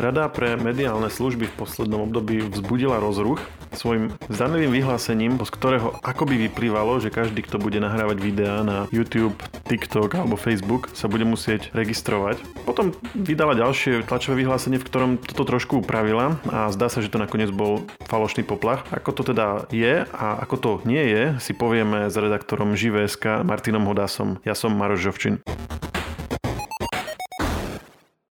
Rada pre mediálne služby v poslednom období vzbudila rozruch svojim zdanlivým vyhlásením, z ktorého akoby vyplývalo, že každý, kto bude nahrávať videá na YouTube, TikTok alebo Facebook, sa bude musieť registrovať. Potom vydala ďalšie tlačové vyhlásenie, v ktorom toto trošku upravila a zdá sa, že to nakoniec bol falošný poplach. Ako to teda je a ako to nie je, si povieme s redaktorom Živé.sk Martinom Hodásom. Ja som Maroš Žovčin.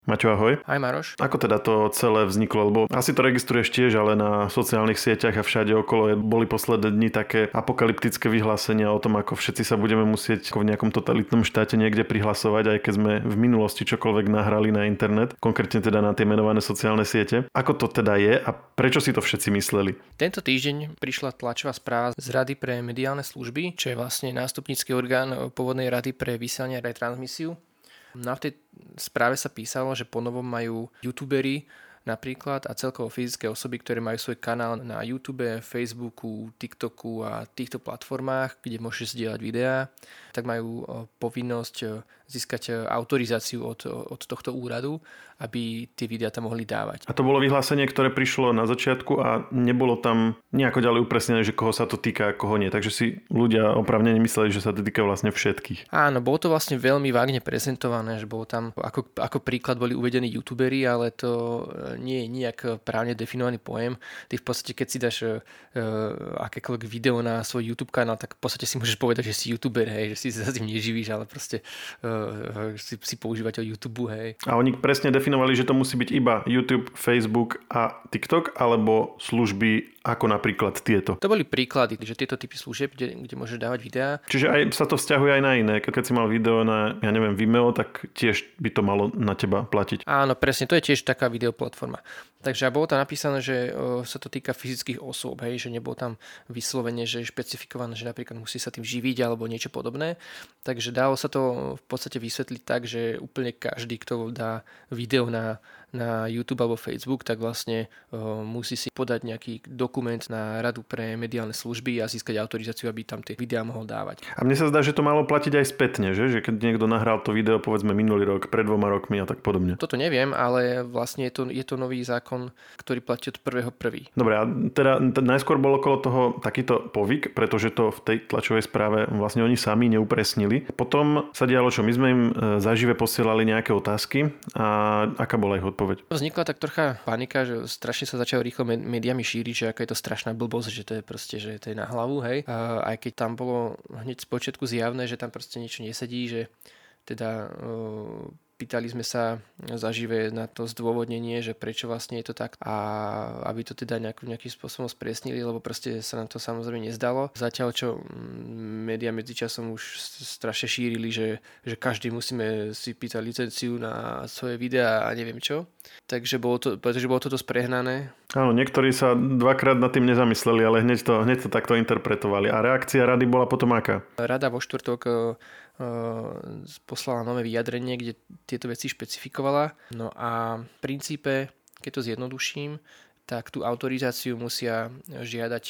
Maťo, ahoj. Aj Maroš. Ako teda to celé vzniklo? Lebo asi to registruješ tiež, ale na sociálnych sieťach a všade okolo boli posledné dni také apokalyptické vyhlásenia o tom, ako všetci sa budeme musieť v nejakom totalitnom štáte niekde prihlasovať, aj keď sme v minulosti čokoľvek nahrali na internet, konkrétne teda na tie menované sociálne siete. Ako to teda je a prečo si to všetci mysleli? Tento týždeň prišla tlačová správa z Rady pre mediálne služby, čo je vlastne nástupnícky orgán pôvodnej Rady pre vysielanie a retransmisiu No a v tej správe sa písalo, že ponovom majú youtuberi napríklad a celkovo fyzické osoby, ktoré majú svoj kanál na YouTube, Facebooku, TikToku a týchto platformách, kde môžeš zdieľať videá, tak majú povinnosť získať autorizáciu od, od tohto úradu aby tie videá tam mohli dávať. A to bolo vyhlásenie, ktoré prišlo na začiatku a nebolo tam nejako ďalej upresnené, že koho sa to týka a koho nie. Takže si ľudia opravne nemysleli, že sa to týka vlastne všetkých. Áno, bolo to vlastne veľmi vágne prezentované, že bolo tam ako, ako príklad boli uvedení youtuberi, ale to nie je nejak právne definovaný pojem. Ty v podstate, keď si dáš uh, akékoľvek video na svoj YouTube kanál, tak v podstate si môžeš povedať, že si youtuber, hej, že si sa tým neživíš, ale proste uh, si, si používateľ YouTube, hej. A oni presne definovali, že to musí byť iba YouTube, Facebook a TikTok, alebo služby ako napríklad tieto? To boli príklady, že tieto typy služieb, kde, kde môžeš dávať videá. Čiže aj sa to vzťahuje aj na iné. Keď si mal video na, ja neviem, Vimeo, tak tiež by to malo na teba platiť. Áno, presne, to je tiež taká videoplatforma. plataforma. Takže bolo tam napísané, že sa to týka fyzických osôb, hej, že nebolo tam vyslovene, že je špecifikované, že napríklad musí sa tým živiť alebo niečo podobné. Takže dalo sa to v podstate vysvetliť tak, že úplne každý, kto dá video na na YouTube alebo Facebook, tak vlastne uh, musí si podať nejaký dokument na Radu pre mediálne služby a získať autorizáciu, aby tam tie videá mohol dávať. A mne sa zdá, že to malo platiť aj spätne, že? že keď niekto nahral to video povedzme minulý rok, pred dvoma rokmi a tak podobne. Toto neviem, ale vlastne je to, je to nový zákon, ktorý platí od prvého prvý. Dobre, a teda najskôr bol okolo toho takýto povyk, pretože to v tej tlačovej správe vlastne oni sami neupresnili. Potom sa dialo čo? My sme im e, zažive posielali nejaké otázky a aká bola ich odpoveď? Vznikla tak trocha panika, že strašne sa začalo rýchlo médiami šíriť, že aká je to strašná blbosť, že to je proste, že to je na hlavu, hej. A aj keď tam bolo hneď z počiatku zjavné, že tam proste niečo nesedí, že teda pýtali sme sa zažive na to zdôvodnenie, že prečo vlastne je to tak a aby to teda nejak, nejakým spôsobom spresnili, lebo proste sa nám to samozrejme nezdalo. Zatiaľ, čo mm, médiá medzičasom už strašne šírili, že, že každý musíme si pýtať licenciu na svoje videá a neviem čo. Takže bolo to, pretože bolo to dosť prehnané. Áno, niektorí sa dvakrát nad tým nezamysleli, ale hneď to, hneď to takto interpretovali. A reakcia rady bola potom aká? Rada vo štvrtok poslala nové vyjadrenie, kde tieto veci špecifikovala. No a v princípe, keď to zjednoduším, tak tú autorizáciu musia žiadať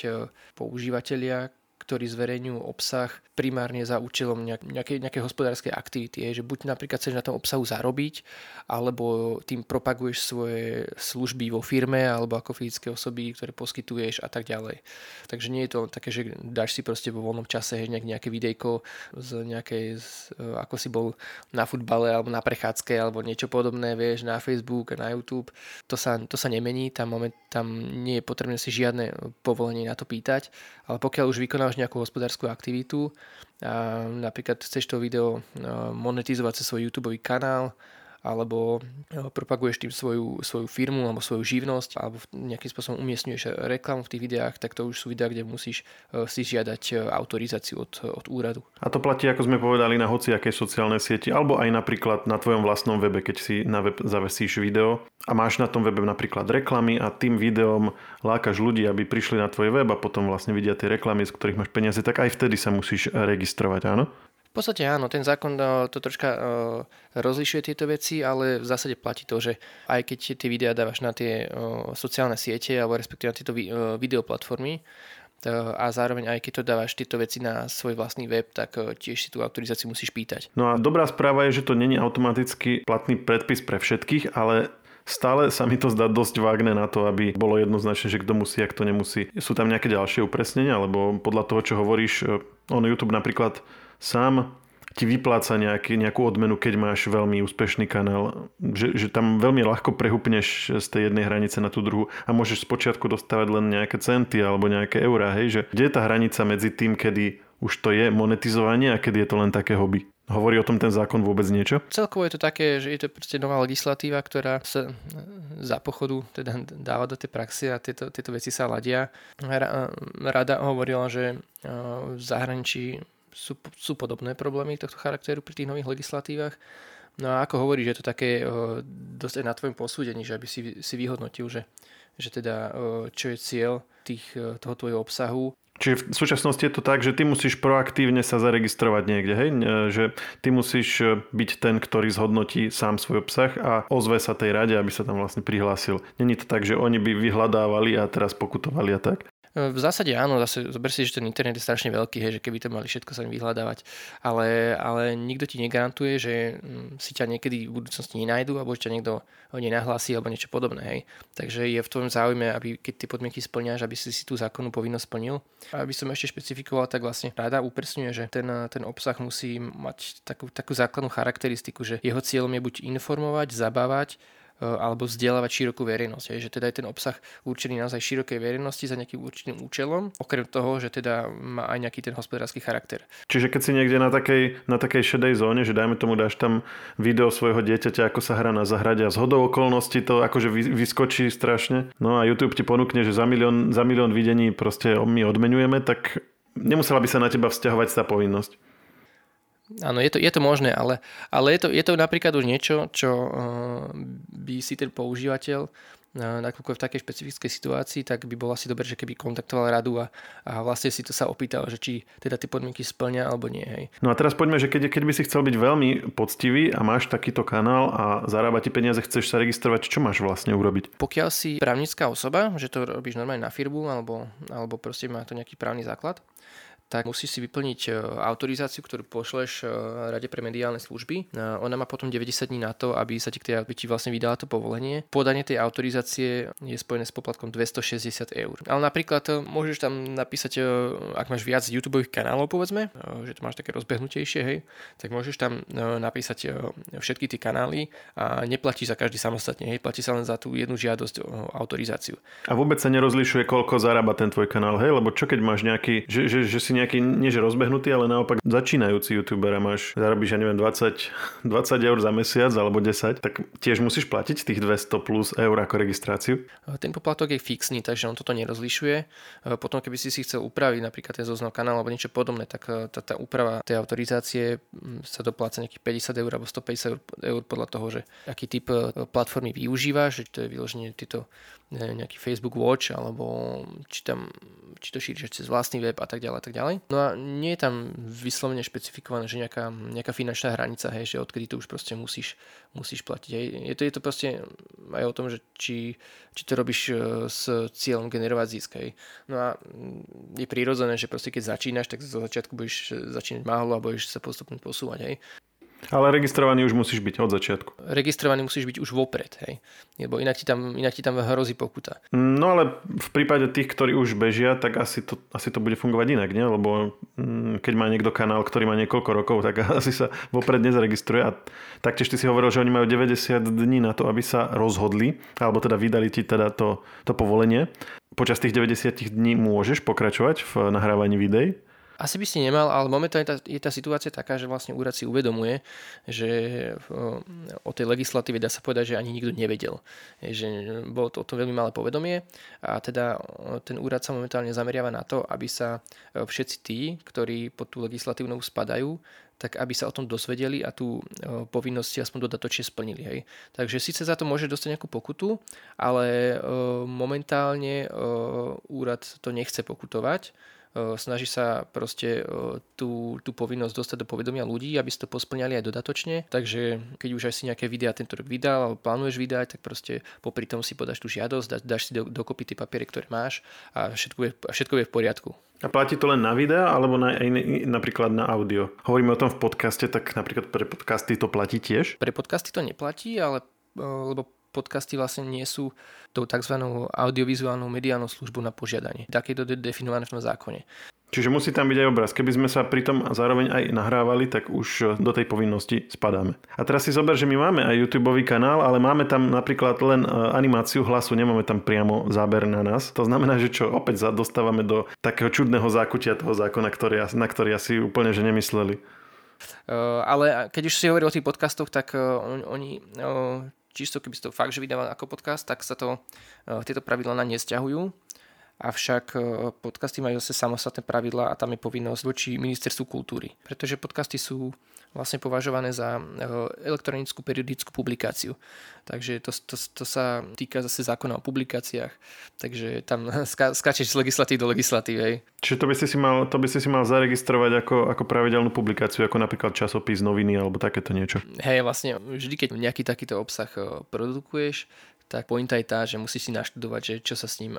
používateľia, ktorí zverejňujú obsah primárne za účelom nejakej, nejakej hospodárskej aktivity. Je, že buď napríklad chceš na tom obsahu zarobiť, alebo tým propaguješ svoje služby vo firme, alebo ako fyzické osoby, ktoré poskytuješ a tak ďalej. Takže nie je to také, že dáš si proste vo voľnom čase nejak, nejaké videjko z nejakej, z, ako si bol na futbale alebo na prechádzke alebo niečo podobné, vieš, na Facebook na YouTube. To sa, to sa nemení, tam, moment, tam nie je potrebné si žiadne povolenie na to pýtať, ale pokiaľ už vykonáš nejakú hospodárskú aktivitu, napríklad chceš to video monetizovať cez svoj YouTube kanál, alebo propaguješ tým svoju, svoju firmu alebo svoju živnosť alebo nejakým spôsobom umiestňuješ reklamu v tých videách, tak to už sú videá, kde musíš si žiadať autorizáciu od, od úradu. A to platí, ako sme povedali, na hociakej sociálnej sieti alebo aj napríklad na tvojom vlastnom webe, keď si na web zavesíš video a máš na tom webe napríklad reklamy a tým videom lákaš ľudí, aby prišli na tvoj web a potom vlastne vidia tie reklamy, z ktorých máš peniaze, tak aj vtedy sa musíš registrovať, áno? V podstate áno, ten zákon eh, to troška eh, rozlišuje tieto veci, ale v zásade platí to, že aj keď tie videá dávaš na tie eh, sociálne siete alebo respektíve na tieto videoplatformy, a zároveň aj keď to dávaš tieto veci na svoj vlastný web, tak tiež si tú autorizáciu musíš pýtať. No a dobrá správa je, že to není automaticky platný predpis pre všetkých, ale stále sa mi to zdá dosť vágne na to, aby bolo jednoznačné, že kto musí a kto nemusí. Sú tam nejaké ďalšie upresnenia, alebo podľa toho, čo hovoríš, on YouTube napríklad sám ti vypláca nejaký, nejakú odmenu, keď máš veľmi úspešný kanál. Že, že tam veľmi ľahko prehupneš z tej jednej hranice na tú druhú a môžeš spočiatku dostávať len nejaké centy alebo nejaké eurá. Hej? Že, kde je tá hranica medzi tým, kedy už to je monetizovanie a kedy je to len také hobby? Hovorí o tom ten zákon vôbec niečo? Celkovo je to také, že je to proste nová legislatíva, ktorá sa za pochodu teda dáva do tej praxe a tieto, tieto veci sa ladia. Rada hovorila, že v zahraničí sú, sú podobné problémy tohto charakteru pri tých nových legislatívach. No a ako hovoríš, že to také o, dosť aj na tvojom posúdení, že aby si, si vyhodnotil, že, že teda o, čo je cieľ tých, toho tvojho obsahu. Čiže v súčasnosti je to tak, že ty musíš proaktívne sa zaregistrovať niekde, hej? Že ty musíš e, byť ten, ktorý zhodnotí sám svoj obsah a ozve sa tej rade, aby sa tam vlastne prihlásil. Není to tak, že oni by vyhľadávali a teraz pokutovali a tak? V zásade áno, zase zober si, že ten internet je strašne veľký, hej, že keby to mali všetko sa vyhľadávať, ale, ale nikto ti negarantuje, že mm, si ťa niekedy v budúcnosti nenajdu alebo ťa niekto nenahlási alebo niečo podobné. Hej. Takže je v tvojom záujme, aby keď tie podmienky splňaš, aby si si tú zákonnú povinnosť splnil. A aby som ešte špecifikoval, tak vlastne rada upresňuje, že ten, ten obsah musí mať takú, takú základnú charakteristiku, že jeho cieľom je buď informovať, zabávať, alebo vzdelávať širokú verejnosť. Že teda je ten obsah určený naozaj širokej verejnosti za nejakým určitým účelom, okrem toho, že teda má aj nejaký ten hospodársky charakter. Čiže keď si niekde na takej, na takej šedej zóne, že dajme tomu dáš tam video svojho dieťaťa, ako sa hrá na zahrade a z okolností to akože vyskočí strašne. No a YouTube ti ponúkne, že za milión, za milión videní proste my odmenujeme, tak nemusela by sa na teba vzťahovať tá povinnosť. Áno, je to, je to možné, ale, ale je, to, je to napríklad už niečo, čo uh, by si ten používateľ uh, nakoľko je v takej špecifickej situácii, tak by bolo asi dobre, že keby kontaktoval radu a, a vlastne si to sa opýtal, že či teda tie podmienky splňa alebo nie. Hej. No a teraz poďme, že keď, keď by si chcel byť veľmi poctivý a máš takýto kanál a zarábať ti peniaze, chceš sa registrovať, čo máš vlastne urobiť? Pokiaľ si právnická osoba, že to robíš normálne na firmu alebo, alebo proste má to nejaký právny základ, tak musíš si vyplniť e, autorizáciu, ktorú pošleš e, Rade pre mediálne služby. E, ona má potom 90 dní na to, aby sa ti, aby ti vlastne vydala to povolenie. Podanie tej autorizácie je spojené s poplatkom 260 eur. Ale napríklad môžeš tam napísať, ak máš viac YouTube kanálov, povedzme, že to máš také rozbehnutejšie, hej, tak môžeš tam napísať všetky tie kanály a neplatí za každý samostatne, hej, platí sa len za tú jednu žiadosť o autorizáciu. A vôbec sa nerozlišuje, koľko zarába ten tvoj kanál, hej, lebo čo keď máš nejaký, že, že, že si nejaký, nie že rozbehnutý, ale naopak začínajúci youtuber a máš, zarobíš, ja neviem, 20, 20 eur za mesiac alebo 10, tak tiež musíš platiť tých 200 plus eur ako registráciu? Ten poplatok je fixný, takže on toto nerozlišuje. Potom, keby si si chcel upraviť napríklad ten zoznam kanál alebo niečo podobné, tak e, tá, tá úprava tej autorizácie sa dopláca nejakých 50 eur alebo 150 eur, eur podľa toho, že aký typ platformy využívaš, že to je vyloženie tieto nejaký Facebook Watch, alebo či, tam, či to šíriš cez vlastný web a tak ďalej a tak ďalej. No a nie je tam vyslovene špecifikované, že nejaká, nejaká finančná hranica, hej, že odkedy to už proste musíš, musíš platiť. Hej. Je, to, je to proste aj o tom, že či, či to robíš e, s cieľom generovať zisk. Hej. No a je prirodzené, že proste keď začínaš, tak zo začiatku budeš začínať málo a budeš sa postupne posúvať. Hej. Ale registrovaný už musíš byť od začiatku. Registrovaný musíš byť už vopred, hej. Lebo inak ti tam, inak ti tam hrozí pokuta. No ale v prípade tých, ktorí už bežia, tak asi to, asi to bude fungovať inak, nie? Lebo mm, keď má niekto kanál, ktorý má niekoľko rokov, tak asi sa vopred nezaregistruje. A taktiež ty si hovoril, že oni majú 90 dní na to, aby sa rozhodli, alebo teda vydali ti teda to, to povolenie. Počas tých 90 dní môžeš pokračovať v nahrávaní videí? Asi by si nemal, ale momentálne tá, je tá situácia taká, že vlastne úrad si uvedomuje, že o tej legislatíve dá sa povedať, že ani nikto nevedel. Že bolo to o tom veľmi malé povedomie a teda ten úrad sa momentálne zameriava na to, aby sa e, všetci tí, ktorí pod tú legislatívnu spadajú, tak aby sa o tom dosvedeli a tú povinnosť aspoň dodatočne splnili. Hej. Takže síce za to môže dostať nejakú pokutu, ale momentálne úrad to nechce pokutovať, snaží sa proste tú, tú povinnosť dostať do povedomia ľudí, aby si to posplňali aj dodatočne. Takže keď už aj si nejaké videá tento rok vydal alebo plánuješ vydať, tak proste popri tom si podáš tú žiadosť, dáš si do, dokopy tie papiere, ktoré máš a všetko je, všetko je v poriadku. A platí to len na videa alebo na, aj napríklad na audio? Hovoríme o tom v podcaste, tak napríklad pre podcasty to platí tiež? Pre podcasty to neplatí, ale lebo podcasty vlastne nie sú tou tzv. audiovizuálnou mediálnou službou na požiadanie. Tak je to definované v tom zákone. Čiže musí tam byť aj obraz. Keby sme sa pri tom zároveň aj nahrávali, tak už e, do tej povinnosti spadáme. A teraz si zober, že my máme aj YouTube kanál, ale máme tam napríklad len e, animáciu hlasu, nemáme tam priamo záber na nás. To znamená, že čo opäť dostávame do takého čudného zákutia toho zákona, ktorý, na ktorý asi úplne že nemysleli. Uh, ale keď už si hovorí o tých podcastoch, tak uh, on, oni uh, čisto keby si to fakt, že vydával ako podcast, tak sa to, tieto pravidla na nesťahujú avšak e, podcasty majú zase samostatné pravidlá a tam je povinnosť voči ministerstvu kultúry. Pretože podcasty sú vlastne považované za e, elektronickú periodickú publikáciu. Takže to, to, to sa týka zase zákona o publikáciách. Takže tam ska, skáčeš z legislatívy do legislatívy. Čiže to by, ste si mal, to by ste si mal zaregistrovať ako, ako pravidelnú publikáciu, ako napríklad časopis, noviny alebo takéto niečo. Hej, vlastne vždy, keď nejaký takýto obsah e, produkuješ, tak pointa je tá, že musíš si naštudovať, že čo sa s ním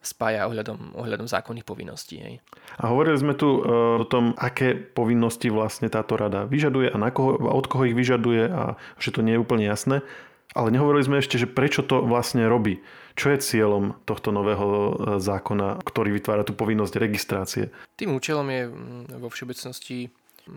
spája ohľadom, ohľadom zákonných povinností. Hej. A hovorili sme tu uh, o tom, aké povinnosti vlastne táto rada vyžaduje a na koho, od koho ich vyžaduje a že to nie je úplne jasné. Ale nehovorili sme ešte, že prečo to vlastne robí. Čo je cieľom tohto nového e, zákona, ktorý vytvára tú povinnosť registrácie? Tým účelom je vo všeobecnosti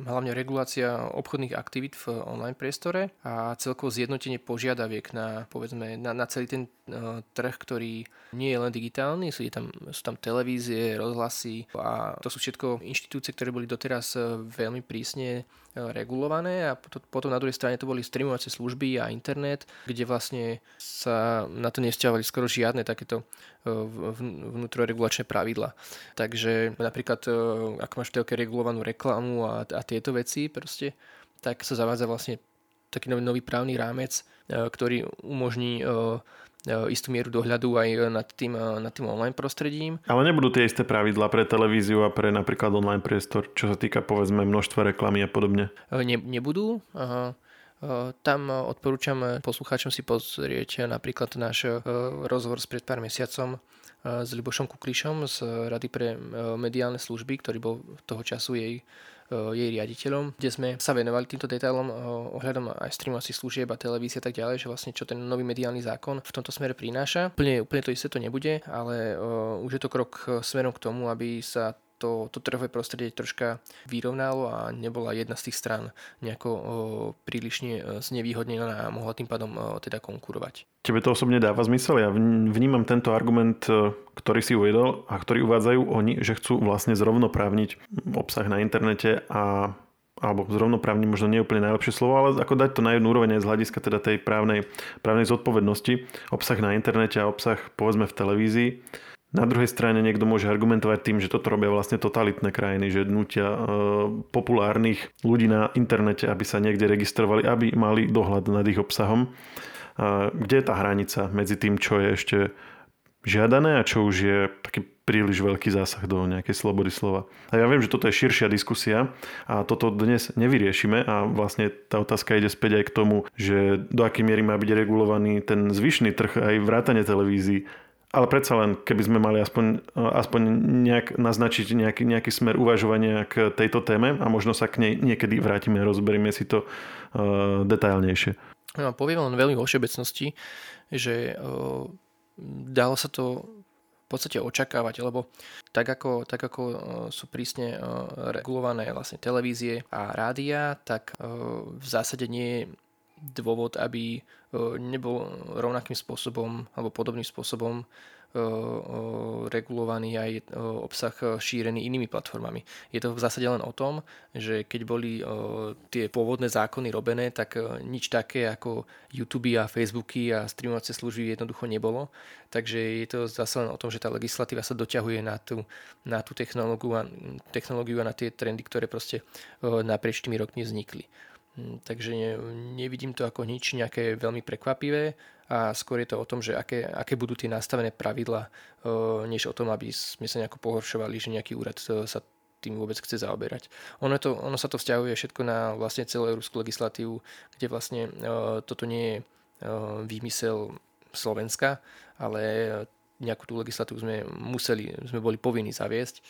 hlavne regulácia obchodných aktivít v online priestore a celkovo zjednotenie požiadaviek na, povedzme, na, na celý ten uh, trh, ktorý nie je len digitálny, sú tam, sú tam televízie, rozhlasy a to sú všetko inštitúcie, ktoré boli doteraz e, veľmi prísne regulované a potom na druhej strane to boli streamovacie služby a internet, kde vlastne sa na to nevzťahovali skoro žiadne takéto e, vnútroregulačné pravidla. Takže napríklad, e, ako máš v telke regulovanú reklamu a, a tieto veci proste, tak sa zavádza vlastne taký nový, nový právny rámec, e, ktorý umožní E, istú mieru dohľadu aj nad tým, e, nad tým online prostredím. Ale nebudú tie isté pravidlá pre televíziu a pre napríklad online priestor, čo sa týka povedzme množstva reklamy a podobne? E, ne, nebudú. Aha. Tam odporúčam poslucháčom si pozrieť napríklad náš rozhovor s pred pár mesiacom s Libošom Kuklišom z Rady pre mediálne služby, ktorý bol toho času jej jej riaditeľom, kde sme sa venovali týmto detailom eh, ohľadom aj streamovacích služieb a televízie a tak ďalej, že vlastne čo ten nový mediálny zákon v tomto smere prináša. Úplne, úplne to isté to nebude, ale uh, už je to krok smerom k tomu, aby sa to, to trhové prostredie troška vyrovnalo a nebola jedna z tých strán nejako prílišne znevýhodnená a mohla tým pádom o, teda konkurovať. Tebe to osobne dáva zmysel? Ja vnímam tento argument, ktorý si uvedol a ktorý uvádzajú oni, že chcú vlastne zrovnoprávniť obsah na internete a alebo zrovnoprávny možno nie úplne najlepšie slovo, ale ako dať to na jednu úroveň aj z hľadiska teda tej právnej, právnej zodpovednosti, obsah na internete a obsah povedzme v televízii na druhej strane niekto môže argumentovať tým, že toto robia vlastne totalitné krajiny, že nutia e, populárnych ľudí na internete, aby sa niekde registrovali, aby mali dohľad nad ich obsahom. E, kde je tá hranica medzi tým, čo je ešte žiadané a čo už je taký príliš veľký zásah do nejakej slobody slova. A ja viem, že toto je širšia diskusia a toto dnes nevyriešime a vlastne tá otázka ide späť aj k tomu, že do akej miery má byť regulovaný ten zvyšný trh aj vrátane televízií ale predsa len, keby sme mali aspoň, aspoň nejak naznačiť nejaký, nejaký smer uvažovania k tejto téme a možno sa k nej niekedy vrátime a rozberieme si to uh, detailnejšie. No, poviem len veľmi vo všeobecnosti, že uh, dalo sa to v podstate očakávať, lebo tak ako, tak ako sú prísne regulované vlastne televízie a rádia, tak v zásade nie je dôvod, aby nebol rovnakým spôsobom alebo podobným spôsobom regulovaný aj obsah šírený inými platformami. Je to v zásade len o tom, že keď boli tie pôvodné zákony robené, tak nič také ako YouTube a Facebooky a streamovacie služby jednoducho nebolo. Takže je to zase len o tom, že tá legislatíva sa doťahuje na tú, na tú technológiu, a, technológiu a na tie trendy, ktoré proste naprieč tými rokmi vznikli. Hm, takže ne, nevidím to ako nič nejaké veľmi prekvapivé a skôr je to o tom, že aké, aké budú tie nastavené pravidla, než o tom, aby sme sa nejako pohoršovali, že nejaký úrad sa tým vôbec chce zaoberať. Ono, to, ono sa to vzťahuje všetko na vlastne celú európsku legislatívu, kde vlastne toto nie je výmysel Slovenska, ale nejakú tú legislatívu sme museli, sme boli povinní zaviesť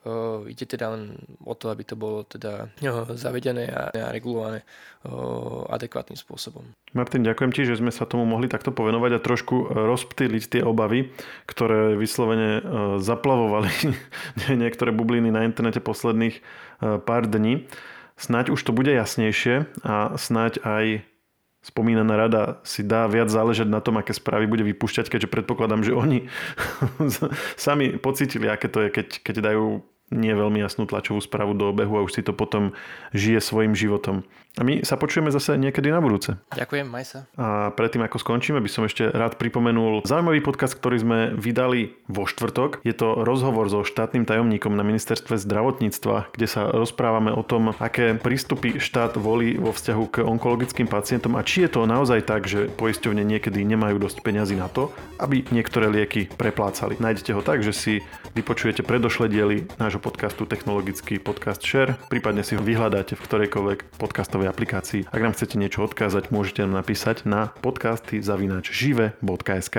Uh, ide teda len o to, aby to bolo teda uh, zavedené a, a regulované uh, adekvátnym spôsobom. Martin, ďakujem ti, že sme sa tomu mohli takto povenovať a trošku rozptýliť tie obavy, ktoré vyslovene zaplavovali niektoré bubliny na internete posledných pár dní. Snaď už to bude jasnejšie a snaď aj spomínaná rada si dá viac záležať na tom, aké správy bude vypúšťať, keďže predpokladám, že oni sami pocítili, aké to je, keď, keď dajú nie veľmi jasnú tlačovú správu do obehu a už si to potom žije svojim životom. A my sa počujeme zase niekedy na budúce. Ďakujem, maj sa. A predtým, ako skončíme, by som ešte rád pripomenul zaujímavý podcast, ktorý sme vydali vo štvrtok. Je to rozhovor so štátnym tajomníkom na ministerstve zdravotníctva, kde sa rozprávame o tom, aké prístupy štát volí vo vzťahu k onkologickým pacientom a či je to naozaj tak, že poisťovne niekedy nemajú dosť peňazí na to, aby niektoré lieky preplácali. Nájdete ho tak, že si vypočujete predošlé diely nášho podcastu Technologický podcast Share, prípadne si ho vyhľadáte v ktorejkoľvek podcastovej aplikácii. Ak nám chcete niečo odkázať, môžete nám napísať na podcasty žive.sk.